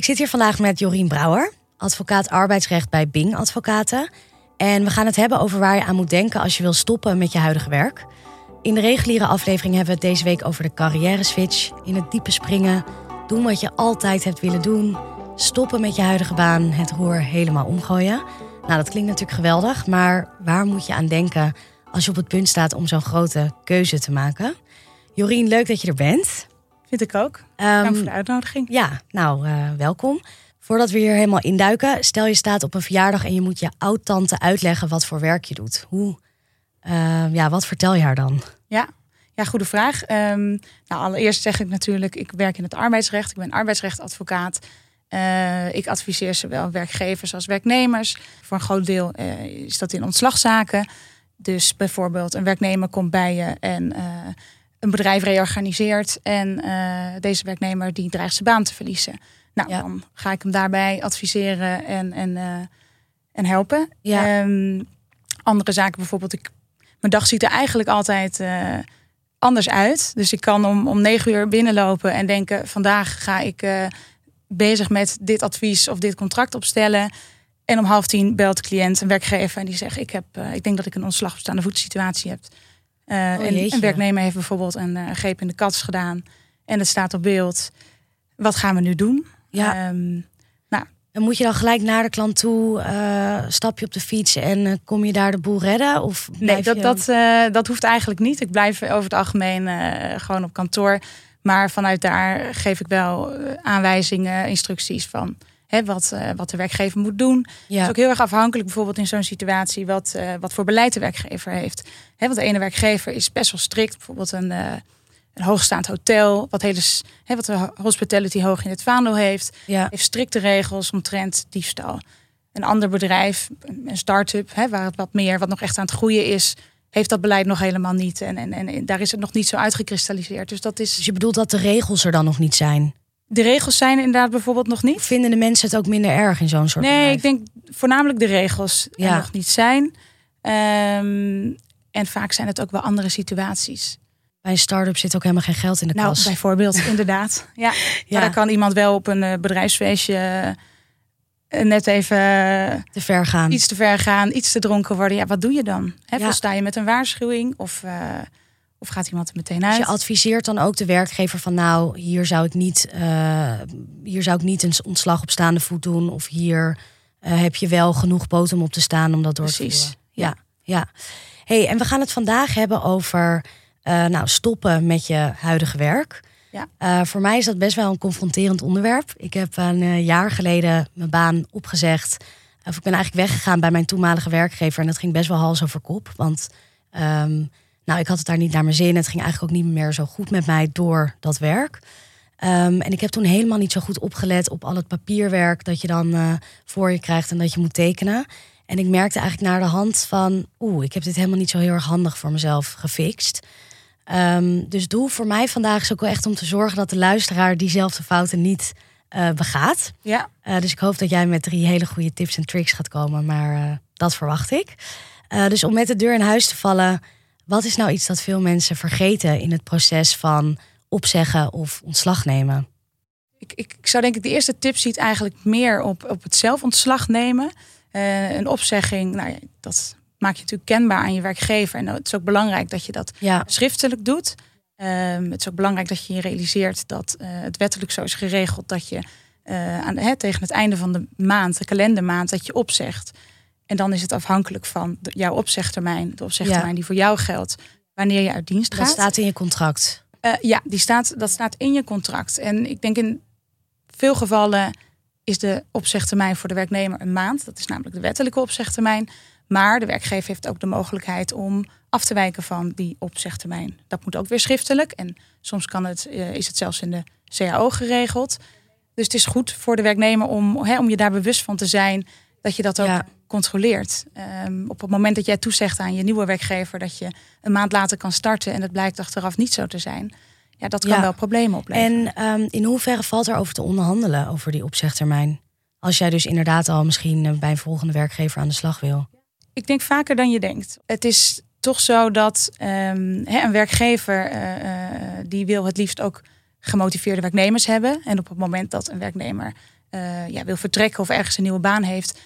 Ik zit hier vandaag met Jorien Brouwer, advocaat arbeidsrecht bij Bing Advocaten. En we gaan het hebben over waar je aan moet denken als je wil stoppen met je huidige werk. In de reguliere aflevering hebben we het deze week over de carrière switch, in het diepe springen, doen wat je altijd hebt willen doen, stoppen met je huidige baan, het roer helemaal omgooien. Nou, dat klinkt natuurlijk geweldig, maar waar moet je aan denken als je op het punt staat om zo'n grote keuze te maken? Jorien, leuk dat je er bent. Vind ik ook. Ehm, Dank voor de uitnodiging. Ja, nou, eh, welkom. Voordat we hier helemaal induiken, stel je staat op een verjaardag en je moet je oud-tante uitleggen wat voor werk je doet. Hoe, eh, ja, wat vertel je haar dan? Ja, ja goede vraag. Ehm, nou, allereerst zeg ik natuurlijk, ik werk in het arbeidsrecht. Ik ben arbeidsrechtadvocaat. Eh, ik adviseer zowel werkgevers als werknemers. Voor een groot deel eh, is dat in ontslagzaken. Dus bijvoorbeeld een werknemer komt bij je en een bedrijf reorganiseert. En deze werknemer die dreigt zijn baan te verliezen. Nou, Ja. dan ga ik hem daarbij adviseren en, en, en helpen. Ja. Ehm, andere zaken bijvoorbeeld, ik, mijn dag ziet er eigenlijk altijd eh, anders uit. Dus ik kan om, om negen uur binnenlopen en denken: vandaag ga ik eh, bezig met dit advies of dit contract opstellen. En om half tien belt de cliënt een werkgever en die zegt: Ik, heb, eh, ik denk dat ik een ontslag op staande voet situatie heb. Eh, Oh, en een werknemer heeft bijvoorbeeld een eh, greep in de kats gedaan en het staat op beeld. Wat gaan we nu doen? Ja. Ehm, En moet je dan gelijk naar de klant toe, eh, stap je op de fiets en kom je daar de boel redden? Of Nee, dat, je- dat, dat hoeft eigenlijk niet. Ik blijf over het algemeen gewoon op kantoor. Maar vanuit daar geef ik wel aanwijzingen, instructies van hè, wat, eh, wat de werkgever moet doen. Het ja. is ook heel erg afhankelijk bijvoorbeeld in zo'n situatie wat, eh, wat voor beleid de werkgever heeft. Hè, want de ene werkgever is best wel strikt. Bijvoorbeeld een, eh, een hoogstaand hotel, wat, hele, hè, wat de hospitality hoog in het vaandel heeft ja. heeft strikte regels omtrent diefstal. Een ander bedrijf, een start-up, hè, waar het wat meer, wat nog echt aan het groeien is, heeft dat beleid nog helemaal niet. En, en, en daar is het nog niet zo uitgekristalliseerd. Dus dat Dus is. je bedoelt dat de regels er dan nog niet zijn? De regels zijn inderdaad bijvoorbeeld nog niet. Vinden de mensen het ook minder erg in zo'n soort Nee, bedrijf? ik denk voornamelijk de regels er Ja. nog niet zijn. Ehm, en vaak zijn het ook wel andere situaties. Bij een start-up zit ook helemaal geen geld in de Nou, kas. bijvoorbeeld, inderdaad. Ja. ja. Maar dan kan iemand wel op een eh, bedrijfsfeestje eh, net even te ver gaan. iets te ver gaan, iets te dronken worden. Ja, wat doe je dan? Ja. Volsta je met een waarschuwing of, eh, of gaat iemand er meteen Dus uit? je adviseert dan ook de werkgever van nou, hier zou ik niet, eh, hier zou ik niet een ontslag op staande voet doen. Of hier eh, heb je wel genoeg om op te staan om dat door te Precies, voeren. Ja, ja. Hey, en we gaan het vandaag hebben over eh, nou, stoppen met je huidige werk. Ja. Voor mij is dat best wel een confronterend onderwerp. Ik heb een jaar geleden mijn baan opgezegd. Of ik ben eigenlijk weggegaan bij mijn toenmalige werkgever. En dat ging best wel hals over kop. Want ehm, nou, ik had het daar niet naar mijn zin. Het ging eigenlijk ook niet meer zo goed met mij door dat werk. Ehm, en ik heb toen helemaal niet zo goed opgelet op al het papierwerk dat je dan eh, voor je krijgt en dat je moet tekenen. En ik merkte eigenlijk naar de hand van, oeh, ik heb dit helemaal niet zo heel erg handig voor mezelf gefixt. Ehm, dus doel voor mij vandaag is ook wel echt om te zorgen dat de luisteraar diezelfde fouten niet eh, begaat. Ja, Eh, dus ik hoop dat jij met drie hele goede tips en tricks gaat komen, maar dat verwacht ik. Dus om met de deur in huis te vallen, wat is nou iets dat veel mensen vergeten in het proces van opzeggen of ontslag nemen? ik, ik, ik zou denk ik de eerste tip ziet eigenlijk meer op, op het zelfontslag nemen. Eh, een opzegging, nou ja, dat maak je natuurlijk kenbaar aan je werkgever. En het is ook belangrijk dat je dat Ja, schriftelijk doet. Ehm, het is ook belangrijk dat je je realiseert dat eh, het wettelijk zo is geregeld dat je eh, aan, hè, tegen het einde van de maand, de kalendermaand, dat je opzegt. En dan is het afhankelijk van de- jouw opzegtermijn, de opzegtermijn die voor jou geldt, wanneer je uit dienst dat gaat. staat in je contract. Eh, ja, die staat, dat staat in je contract. En ik denk in veel gevallen is de opzegtermijn voor de werknemer een maand. Dat is namelijk de wettelijke opzegtermijn. Maar de werkgever heeft ook de mogelijkheid om af te wijken van die opzegtermijn. Dat moet ook weer schriftelijk. En soms kan het, eh, is het zelfs in de CAO geregeld. Dus het is goed voor de werknemer om, hè, om je daar bewust van te zijn dat je dat ook Ja. Controleert. Ehm, op het moment dat jij toezegt aan je nieuwe werkgever dat je een maand later kan starten en het blijkt achteraf niet zo te zijn, ja, dat kan Ja. wel problemen opleveren. En ehm, in hoeverre valt er over te onderhandelen over die opzegtermijn? Als jij dus inderdaad al misschien eh, bij een volgende werkgever aan de slag wil. Ik denk vaker dan je denkt. Het is toch zo dat ehm, een werkgever eh, eh, die wil het liefst ook gemotiveerde werknemers hebben. En op het moment dat een werknemer ja, wil vertrekken of ergens een nieuwe baan heeft,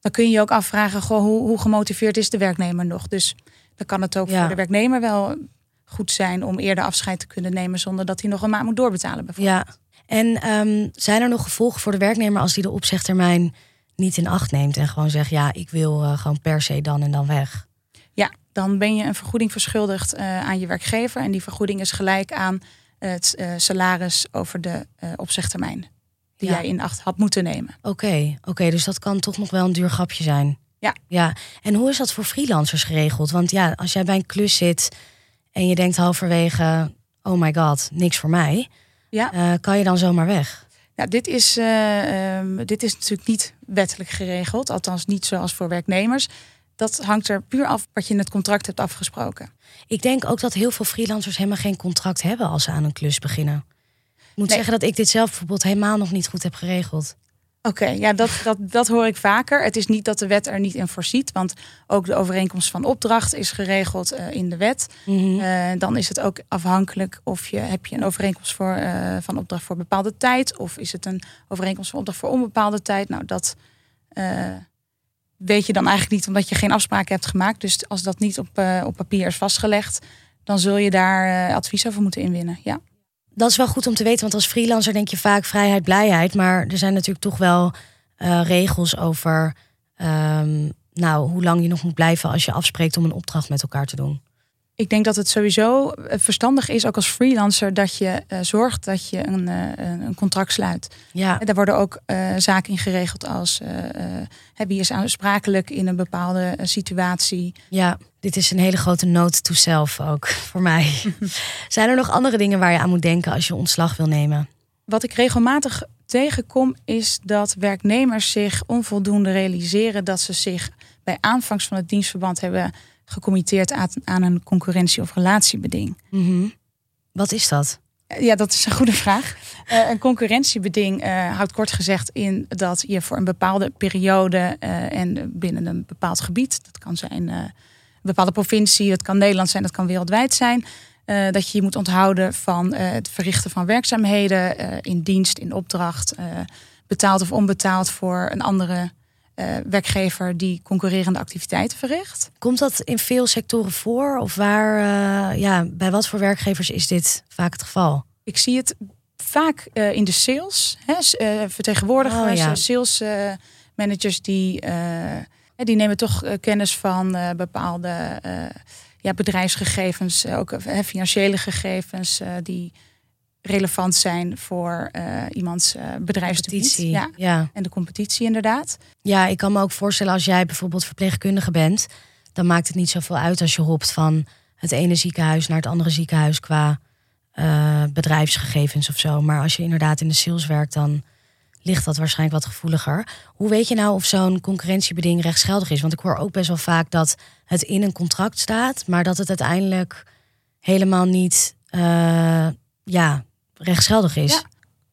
dan kun je je ook afvragen, goh, hoe, hoe gemotiveerd is de werknemer nog? Dus dan kan het ook Ja. voor de werknemer wel goed zijn om eerder afscheid te kunnen nemen zonder dat hij nog een maand moet doorbetalen. Bijvoorbeeld. Ja. En ehm, zijn er nog gevolgen voor de werknemer als die de opzegtermijn niet in acht neemt en gewoon zegt: ja, ik wil eh, gewoon per se dan en dan weg? Ja, dan ben je een vergoeding verschuldigd eh, aan je werkgever. En die vergoeding is gelijk aan het eh, salaris over de opzegtermijn. Die Ja. jij in acht had moeten nemen. Oké, oké, dus dat kan toch nog wel een duur grapje zijn. Ja. ja. En hoe is dat voor freelancers geregeld? Want ja, als jij bij een klus zit en je denkt halverwege: oh my god, niks voor mij. Ja. eh, kan je dan zomaar weg? Ja, dit is, eh, ehm, dit is natuurlijk niet wettelijk geregeld. Althans niet zoals voor werknemers. Dat hangt er puur af wat je in het contract hebt afgesproken. Ik denk ook dat heel veel freelancers helemaal geen contract hebben als ze aan een klus beginnen. Ik moet Nee. zeggen dat ik dit zelf bijvoorbeeld helemaal nog niet goed heb geregeld. Oké, ja, dat, dat, dat hoor ik vaker. Het is niet dat de wet er niet in voorziet. Want ook de overeenkomst van opdracht is geregeld eh, in de wet. Mhm. Eh, dan is het ook afhankelijk of je heb je een overeenkomst voor, eh, van opdracht voor bepaalde tijd. Of is het een overeenkomst van opdracht voor onbepaalde tijd. Nou, dat weet je dan eigenlijk niet omdat je geen afspraken hebt gemaakt. Dus als dat niet op, op papier is vastgelegd, dan zul je daar advies over moeten inwinnen. Ja. Dat is wel goed om te weten, want als freelancer denk je vaak vrijheid, blijheid. Maar er zijn natuurlijk toch wel eh, regels over ehm, nou, hoe lang je nog moet blijven als je afspreekt om een opdracht met elkaar te doen. Ik denk dat het sowieso eh, verstandig is, ook als freelancer, dat je eh, zorgt dat je een, eh, een een contract sluit. Ja, En Daar worden ook zaken in geregeld als wie is aansprakelijk in een bepaalde situatie. ja, dit is een hele grote note to self ook voor mij. zijn er nog andere dingen waar je aan moet denken als je ontslag wil nemen? Wat ik regelmatig tegenkom is dat werknemers zich onvoldoende realiseren dat ze zich bij aanvangst van het dienstverband hebben gecommitteerd aan, aan een concurrentie- of relatiebeding. Mhm. Wat is dat? Eh, Ja, dat is een goede vraag. Eh, een concurrentiebeding eh, houdt kort gezegd in dat je voor een bepaalde periode en binnen een bepaald gebied, dat kan zijn een bepaalde provincie, dat kan Nederland zijn, dat kan wereldwijd zijn, dat je je moet onthouden van het verrichten van werkzaamheden in dienst, in opdracht, betaald of onbetaald voor een andere eh, werkgever die concurrerende activiteiten verricht. Komt dat in veel sectoren voor? Of waar, eh, ja, bij wat voor werkgevers is dit vaak het geval? Ik zie het vaak eh, in de sales. Hè, vertegenwoordigers, Oh, ja. sales managers die, die nemen toch kennis van bepaalde ja, bedrijfsgegevens, ook financiële gegevens die relevant zijn voor eh, iemands bedrijfsgebied. Competitie. Ja. ja. En de competitie inderdaad. Ja, ik kan me ook voorstellen als jij bijvoorbeeld verpleegkundige bent, dan maakt het niet zoveel uit als je hopt van het ene ziekenhuis naar het andere ziekenhuis qua eh, bedrijfsgegevens of zo. Maar als je inderdaad in de sales werkt, dan ligt dat waarschijnlijk wat gevoeliger. Hoe weet je nou of zo'n concurrentiebeding rechtsgeldig is? Want ik hoor ook best wel vaak dat het in een contract staat, maar dat het uiteindelijk helemaal niet ja, rechtsgeldig is. Ja.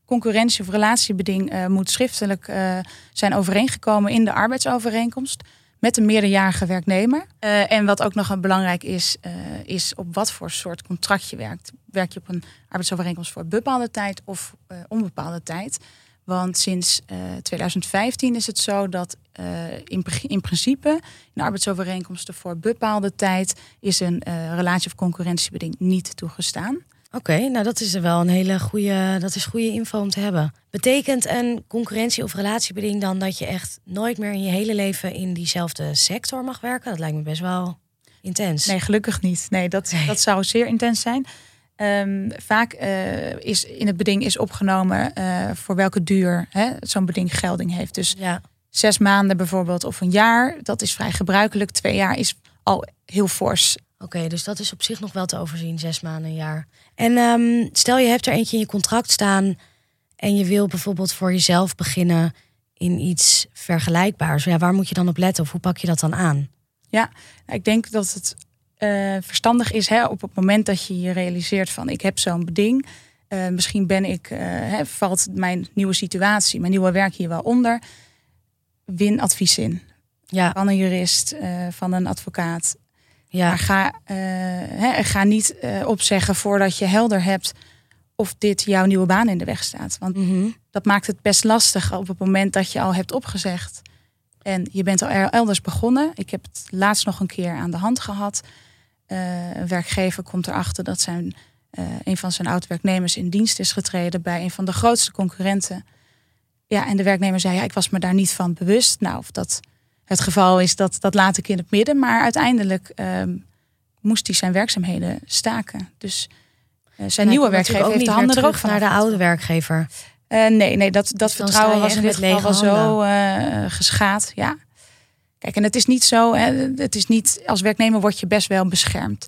Concurrentie- of relatiebeding eh, moet schriftelijk eh, zijn overeengekomen in de arbeidsovereenkomst met een meerderjarige werknemer. Eh, en wat ook nog belangrijk is, is op wat voor soort contract je werkt. Werk je op een arbeidsovereenkomst voor bepaalde tijd of onbepaalde tijd? Want sinds eh, 2015 is het zo dat in, in principe in arbeidsovereenkomsten voor bepaalde tijd is een relatie- of concurrentiebeding niet toegestaan. Oké, nou dat is er wel een hele goede, dat is goede info om te hebben. Betekent een concurrentie- of relatiebeding dan dat je echt nooit meer in je hele leven in diezelfde sector mag werken? Dat lijkt me best wel intens. Nee, gelukkig niet. Nee, dat, Nee. dat zou zeer intens zijn. Ehm, vaak eh, is in het beding is opgenomen eh, voor welke duur zo'n beding gelding heeft. Dus Ja, zes maanden bijvoorbeeld of een jaar, dat is vrij gebruikelijk. Twee jaar is al heel fors. Oké, dus dat is op zich nog wel te overzien, zes maanden, een jaar. En ehm, stel je hebt er eentje in je contract staan en je wil bijvoorbeeld voor jezelf beginnen in iets vergelijkbaars. Ja, waar moet je dan op letten of hoe pak je dat dan aan? Nou, ik denk dat het eh, verstandig is hè, op het moment dat je je realiseert van ik heb zo'n beding. eh, misschien ben ik, eh, hè, valt mijn nieuwe situatie, mijn nieuwe werk hier wel onder. Win advies in. Ja, van een jurist, eh, van een advocaat. Ja, Maar ga, eh, ga niet eh, opzeggen voordat je helder hebt of dit jouw nieuwe baan in de weg staat. Want Mhm. dat maakt het best lastig op het moment dat je al hebt opgezegd. En je bent al er- elders begonnen. Ik heb het laatst nog een keer aan de hand gehad. Eh, een werkgever komt erachter dat zijn, een van zijn oud-werknemers in dienst is getreden bij een van de grootste concurrenten. Ja, en de werknemer zei, ja, ik was me daar niet van bewust. Nou, of dat het geval is, dat, dat laat ik in het midden. Maar uiteindelijk ehm, moest hij zijn werkzaamheden staken. Dus eh, zijn En nieuwe werkgever heeft de handen er ook van naar de oude werkgever. Eh, nee, nee, dat, dat Dus vertrouwen was in dit geval wel zo eh, geschaad. Ja. Kijk, en het is niet zo, hè, het is niet, als werknemer word je best wel beschermd.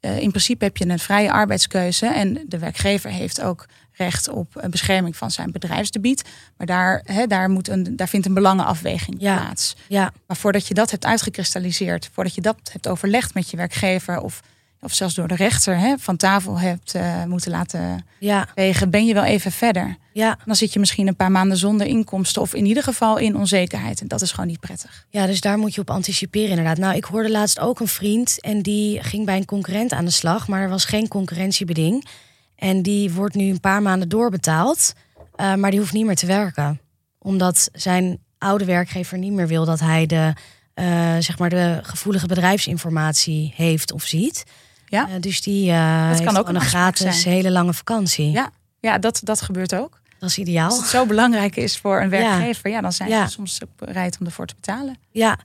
In principe heb je een vrije arbeidskeuze en de werkgever heeft ook recht op een bescherming van zijn bedrijfsdebiet. Maar daar, hè, daar, moet een, daar vindt een belangenafweging Ja. plaats. Ja, Maar voordat je dat hebt uitgekristalliseerd, voordat je dat hebt overlegd met je werkgever of, of zelfs door de rechter hè, van tafel hebt eh, moeten laten ja, wegen, ben je wel even verder. ja. Dan zit je misschien een paar maanden zonder inkomsten of in ieder geval in onzekerheid. En dat is gewoon niet prettig. Ja, dus daar moet je op anticiperen inderdaad. Nou, ik hoorde laatst ook een vriend en die ging bij een concurrent aan de slag, maar er was geen concurrentiebeding. En die wordt nu een paar maanden doorbetaald, eh, maar die hoeft niet meer te werken. Omdat zijn oude werkgever niet meer wil dat hij de, eh, zeg maar de gevoelige bedrijfsinformatie heeft of ziet. Ja. Eh, dus die heeft kan ook een gratis zijn. hele lange vakantie. Ja. Ja, dat, dat gebeurt ook. Dat is ideaal. Als het zo belangrijk is voor een Ja. werkgever, ja, dan zijn Ja. ze soms bereid om ervoor te betalen. Ja.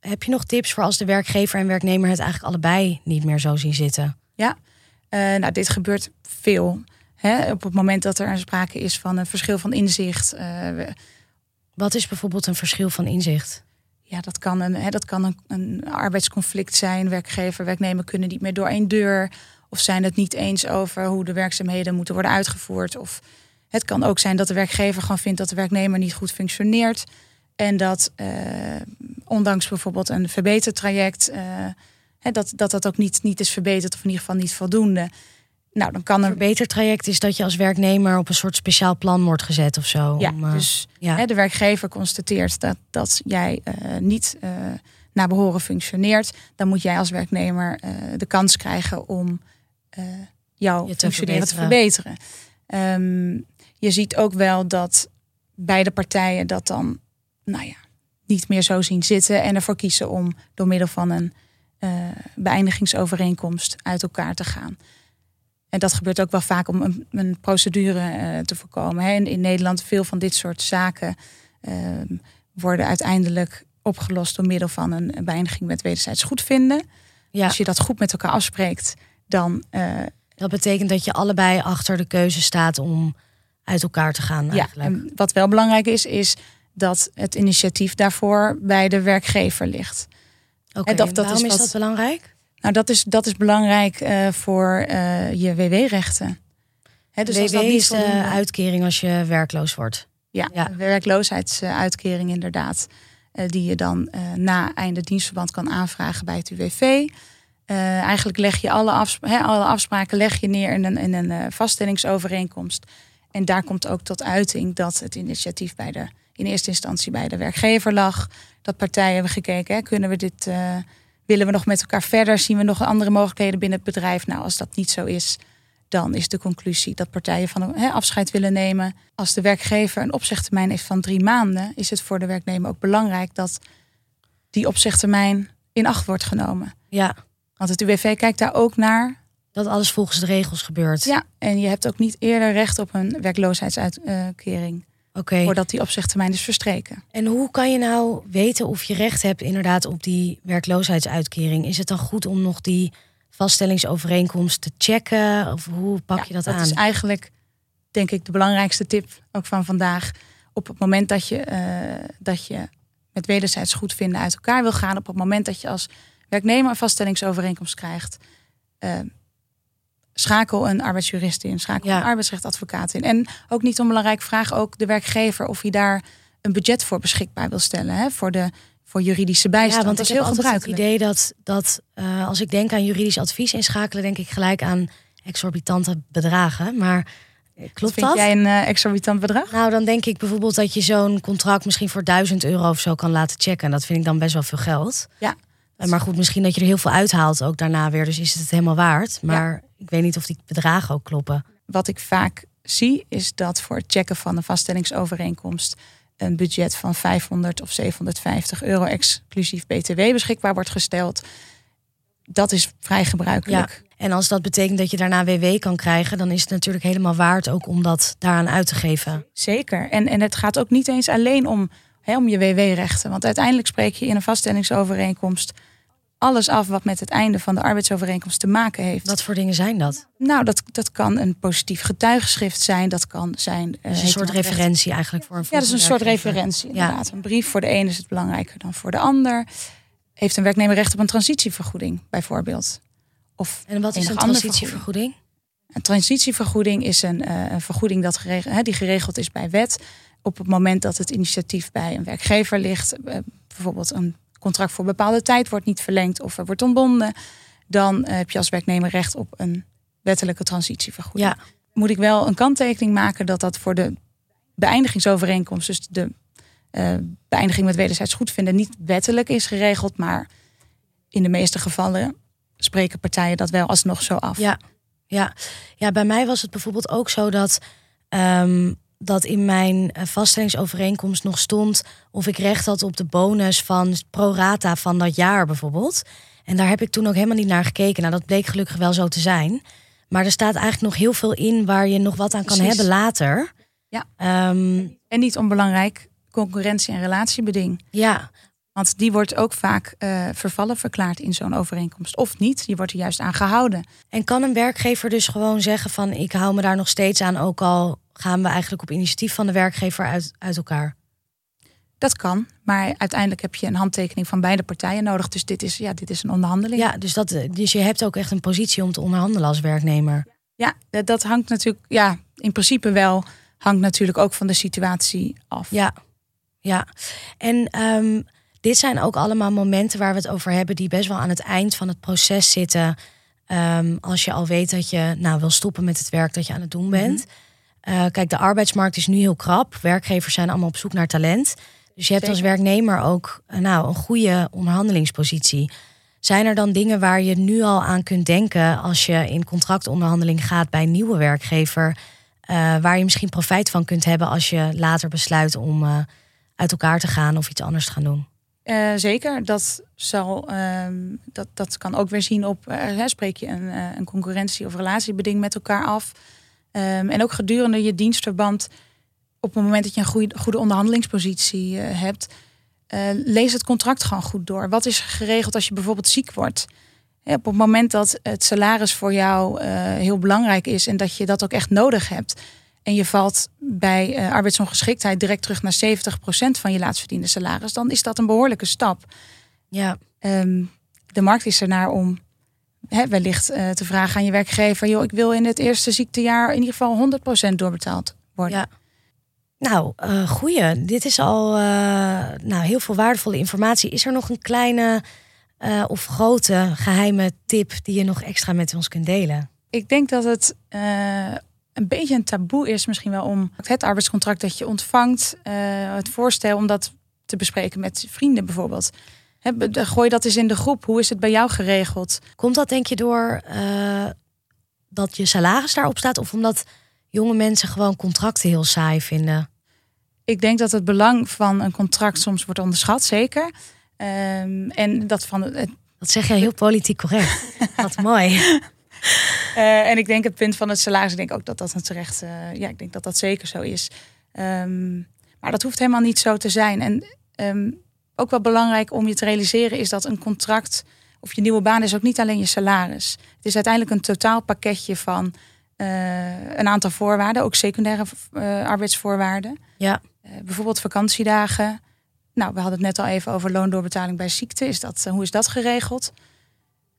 Heb je nog tips voor als de werkgever en werknemer het eigenlijk allebei niet meer zo zien zitten? Eh, nou, dit gebeurt veel. Hè? Op het moment dat er sprake is van een verschil van inzicht. eh, we- Wat is bijvoorbeeld een verschil van inzicht? ja, dat kan, een, hè, dat kan een, een arbeidsconflict zijn. Werkgever, werknemer kunnen niet meer door één deur. Of zijn het niet eens over hoe de werkzaamheden moeten worden uitgevoerd. Of het kan ook zijn dat de werkgever gewoon vindt dat de werknemer niet goed functioneert. En dat eh, ondanks bijvoorbeeld een verbetertraject, eh, hè, dat, dat dat ook niet, niet is verbeterd of in ieder geval niet voldoende. Nou, dan kan Een er. verbetertraject is dat je als werknemer op een soort speciaal plan wordt gezet of zo. Ja, om, eh, dus ja. hè, de werkgever constateert dat, dat jij eh, niet eh naar behoren functioneert. Dan moet jij als werknemer de kans krijgen om jouw te functioneren te verbeteren. Ehm, je ziet ook wel dat beide partijen dat dan, nou ja, niet meer zo zien zitten en ervoor kiezen om door middel van een beëindigingsovereenkomst uit elkaar te gaan. En dat gebeurt ook wel vaak om een, een procedure eh, te voorkomen. Hè. In, in Nederland veel van dit soort zaken ehm, worden uiteindelijk opgelost door middel van een, beëindiging met wederzijds goedvinden. ja, Als je dat goed met elkaar afspreekt, dan eh, dat betekent dat je allebei achter de keuze staat om uit elkaar te gaan ja. eigenlijk. En wat wel belangrijk is, is dat het initiatief daarvoor bij de werkgever ligt. En dat- dat waarom is dat belangrijk? Nou, dat is, dat is belangrijk eh, voor eh, je WW-rechten. Hè, Dus als WW dat niet is de voldoende- uitkering als je werkloos wordt. Ja, werkloosheidsuitkering inderdaad. eh, die je dan na einde dienstverband kan aanvragen bij het UWV. Eigenlijk leg je alle, alle afspraken leg je neer in een, in een vaststellingsovereenkomst. En daar komt ook tot uiting dat het initiatief bij de, in eerste instantie bij de werkgever lag. Dat partijen hebben gekeken, hè, kunnen we dit, eh, willen we nog met elkaar verder? Zien we nog andere mogelijkheden binnen het bedrijf? Nou, als dat niet zo is, dan is de conclusie dat partijen van hè, afscheid willen nemen. Als de werkgever een opzegtermijn heeft van drie maanden, is het voor de werknemer ook belangrijk dat die opzegtermijn in acht wordt genomen. Ja, Want het UWV kijkt daar ook naar. dat alles volgens de regels gebeurt. Ja, en je hebt ook niet eerder recht op een werkloosheidsuitkering Oké. voordat die opzegtermijn is verstreken. En hoe kan je nou weten of je recht hebt inderdaad op die werkloosheidsuitkering? Is het dan goed om nog die vaststellingsovereenkomst te checken? Of hoe pak Ja, je dat, dat aan? is eigenlijk, denk ik, de belangrijkste tip ook van vandaag. Op het moment dat je, eh, dat je met wederzijds goedvinden uit elkaar wil gaan, op het moment dat je als werknemer een vaststellingsovereenkomst krijgt, eh, schakel een arbeidsjurist in, schakel Ja. een arbeidsrechtadvocaat in. En ook niet onbelangrijk, vraag ook de werkgever of hij daar een budget voor beschikbaar wil stellen hè, voor, de, voor juridische bijstand. Ja, want dat ik is heb heel altijd het gebruikelijk. idee dat, dat eh, als ik denk aan juridisch advies inschakelen, denk ik gelijk aan exorbitante bedragen. Maar eh, klopt Vind dat? jij een eh, exorbitant bedrag? Nou, dan denk ik bijvoorbeeld dat je zo'n contract misschien voor 1000 euro of zo kan laten checken. En dat vind ik dan best wel veel geld. Ja. Maar goed, misschien dat je er heel veel uithaalt ook daarna weer. Dus is het het helemaal waard. Maar ik weet niet of die bedragen ook kloppen. wat ik vaak zie, is dat voor het checken van een vaststellingsovereenkomst een budget van 500 of 750 euro exclusief BTW beschikbaar wordt gesteld. Dat is vrij gebruikelijk. Ja. En als dat betekent dat je daarna WW kan krijgen, dan is het natuurlijk helemaal waard ook om dat daaraan uit te geven. Zeker. En, en het gaat ook niet eens alleen om, hè, om je WW-rechten. Want uiteindelijk spreek je in een vaststellingsovereenkomst alles af wat met het einde van de arbeidsovereenkomst te maken heeft. Wat voor dingen zijn dat? Nou, dat, dat kan een positief getuigschrift zijn. Dat kan zijn. Dus een soort referentie eigenlijk voor een Ja, dat is een soort referentie. Inderdaad. Ja. Een brief voor de ene is het belangrijker dan voor de ander. Heeft een werknemer recht op een transitievergoeding, bijvoorbeeld? Of en wat is een transitievergoeding? Een transitievergoeding is een, uh, een vergoeding dat geregeld, hè, die geregeld is bij wet. Op het moment dat het initiatief bij een werkgever ligt, uh, bijvoorbeeld een contract voor bepaalde tijd wordt niet verlengd of er wordt ontbonden, dan uh, heb je als werknemer recht op een wettelijke transitievergoeding. Ja. Moet ik wel een kanttekening maken dat dat voor de beëindigingsovereenkomst, dus de beëindiging met wederzijds goedvinden, niet wettelijk is geregeld, maar in de meeste gevallen spreken partijen dat wel alsnog zo af. Ja, ja. ja bij mij was het bijvoorbeeld ook zo dat, um, dat in mijn eh, vaststellingsovereenkomst nog stond of ik recht had op de bonus van pro rata van dat jaar bijvoorbeeld. En daar heb ik toen ook helemaal niet naar gekeken. Nou, dat bleek gelukkig wel zo te zijn. Maar er staat eigenlijk nog heel veel in waar je nog wat aan kan hebben later. Ja. Um, en niet onbelangrijk, concurrentie- en relatiebeding. Ja, want die wordt ook vaak uh, vervallen verklaard in zo'n overeenkomst. Of niet, die wordt er juist aan gehouden. En kan een werkgever dus gewoon zeggen van ik hou me daar nog steeds aan, ook al gaan we eigenlijk op initiatief van de werkgever uit, uit elkaar? Dat kan, maar uiteindelijk heb je een handtekening van beide partijen nodig. Dus dit is, ja, dit is een onderhandeling. Ja, dus, dat, dus je hebt ook echt een positie om te onderhandelen als werknemer. Ja, dat hangt natuurlijk, ja, in principe wel, hangt natuurlijk ook van de situatie af. Ja, ja. En um, dit zijn ook allemaal momenten waar we het over hebben, die best wel aan het eind van het proces zitten. Um, als je al weet dat je nou wil stoppen met het werk dat je aan het doen bent. Uh, kijk, de arbeidsmarkt is nu heel krap. Werkgevers zijn allemaal op zoek naar talent. Dus je hebt als werknemer ook uh, nou, een goede onderhandelingspositie. Zijn er dan dingen waar je nu al aan kunt denken als je in contractonderhandeling gaat bij een nieuwe werkgever, uh, waar je misschien profijt van kunt hebben als je later besluit om uit elkaar te gaan of iets anders te gaan doen? Uh, zeker, dat, zal, um, dat, dat kan ook weer zien op, uh, spreek je een, een concurrentie- of relatiebeding met elkaar af. Um, en ook gedurende je dienstverband, op het moment dat je een goede, goede onderhandelingspositie hebt, lees het contract gewoon goed door. Wat is geregeld als je bijvoorbeeld ziek wordt? Ja, op het moment dat het salaris voor jou heel belangrijk is en dat je dat ook echt nodig hebt, en je valt bij arbeidsongeschiktheid direct terug naar 70% van je laatst verdiende salaris, dan is dat een behoorlijke stap. Ja. Um, de markt is ernaar om hè, wellicht uh, te vragen aan je werkgever: joh, ik wil in het eerste ziektejaar in ieder geval 100% doorbetaald worden. Ja. Nou, uh, goeie. Dit is al nou, heel veel waardevolle informatie. Is er nog een kleine of grote geheime tip die je nog extra met ons kunt delen? Ik denk dat het een beetje een taboe is misschien wel om het arbeidscontract dat je ontvangt, het voorstel om dat te bespreken met vrienden bijvoorbeeld. He, gooi dat eens in de groep. Hoe is het bij jou geregeld? Komt dat denk je door uh, dat je salaris daarop staat of omdat jonge mensen gewoon contracten heel saai vinden? Ik denk dat het belang van een contract soms wordt onderschat, zeker. Um, en dat van. Dat zeg jij heel politiek correct. Wat mooi. Uh, en ik denk het punt van het salaris, ik denk ook dat dat een terecht, uh, ja, ik denk dat dat zeker zo is. Um, maar dat hoeft helemaal niet zo te zijn. En um, ook wel belangrijk om je te realiseren is dat een contract of je nieuwe baan is ook niet alleen je salaris. Het is uiteindelijk een totaal pakketje van uh, een aantal voorwaarden, ook secundaire arbeidsvoorwaarden. Ja. bijvoorbeeld vakantiedagen. Nou, we hadden het net al even over loondoorbetaling bij ziekte. Is dat, hoe is dat geregeld?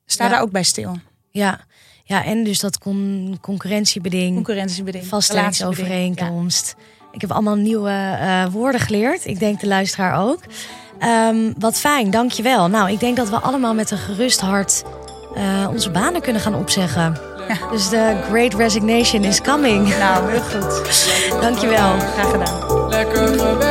Sta ja. daar ook bij stil. Ja, ja, en dus dat con concurrentiebeding. Concurrentiebeding. Vaststellingsovereenkomst. Ja. Ik heb allemaal nieuwe woorden geleerd. Ik denk de luisteraar ook. Um, wat fijn, dankjewel. Nou, ik denk dat we allemaal met een gerust hart uh, onze banen kunnen gaan opzeggen. Ja. Dus de great resignation is coming. Nou, heel goed. dankjewel. Graag gedaan.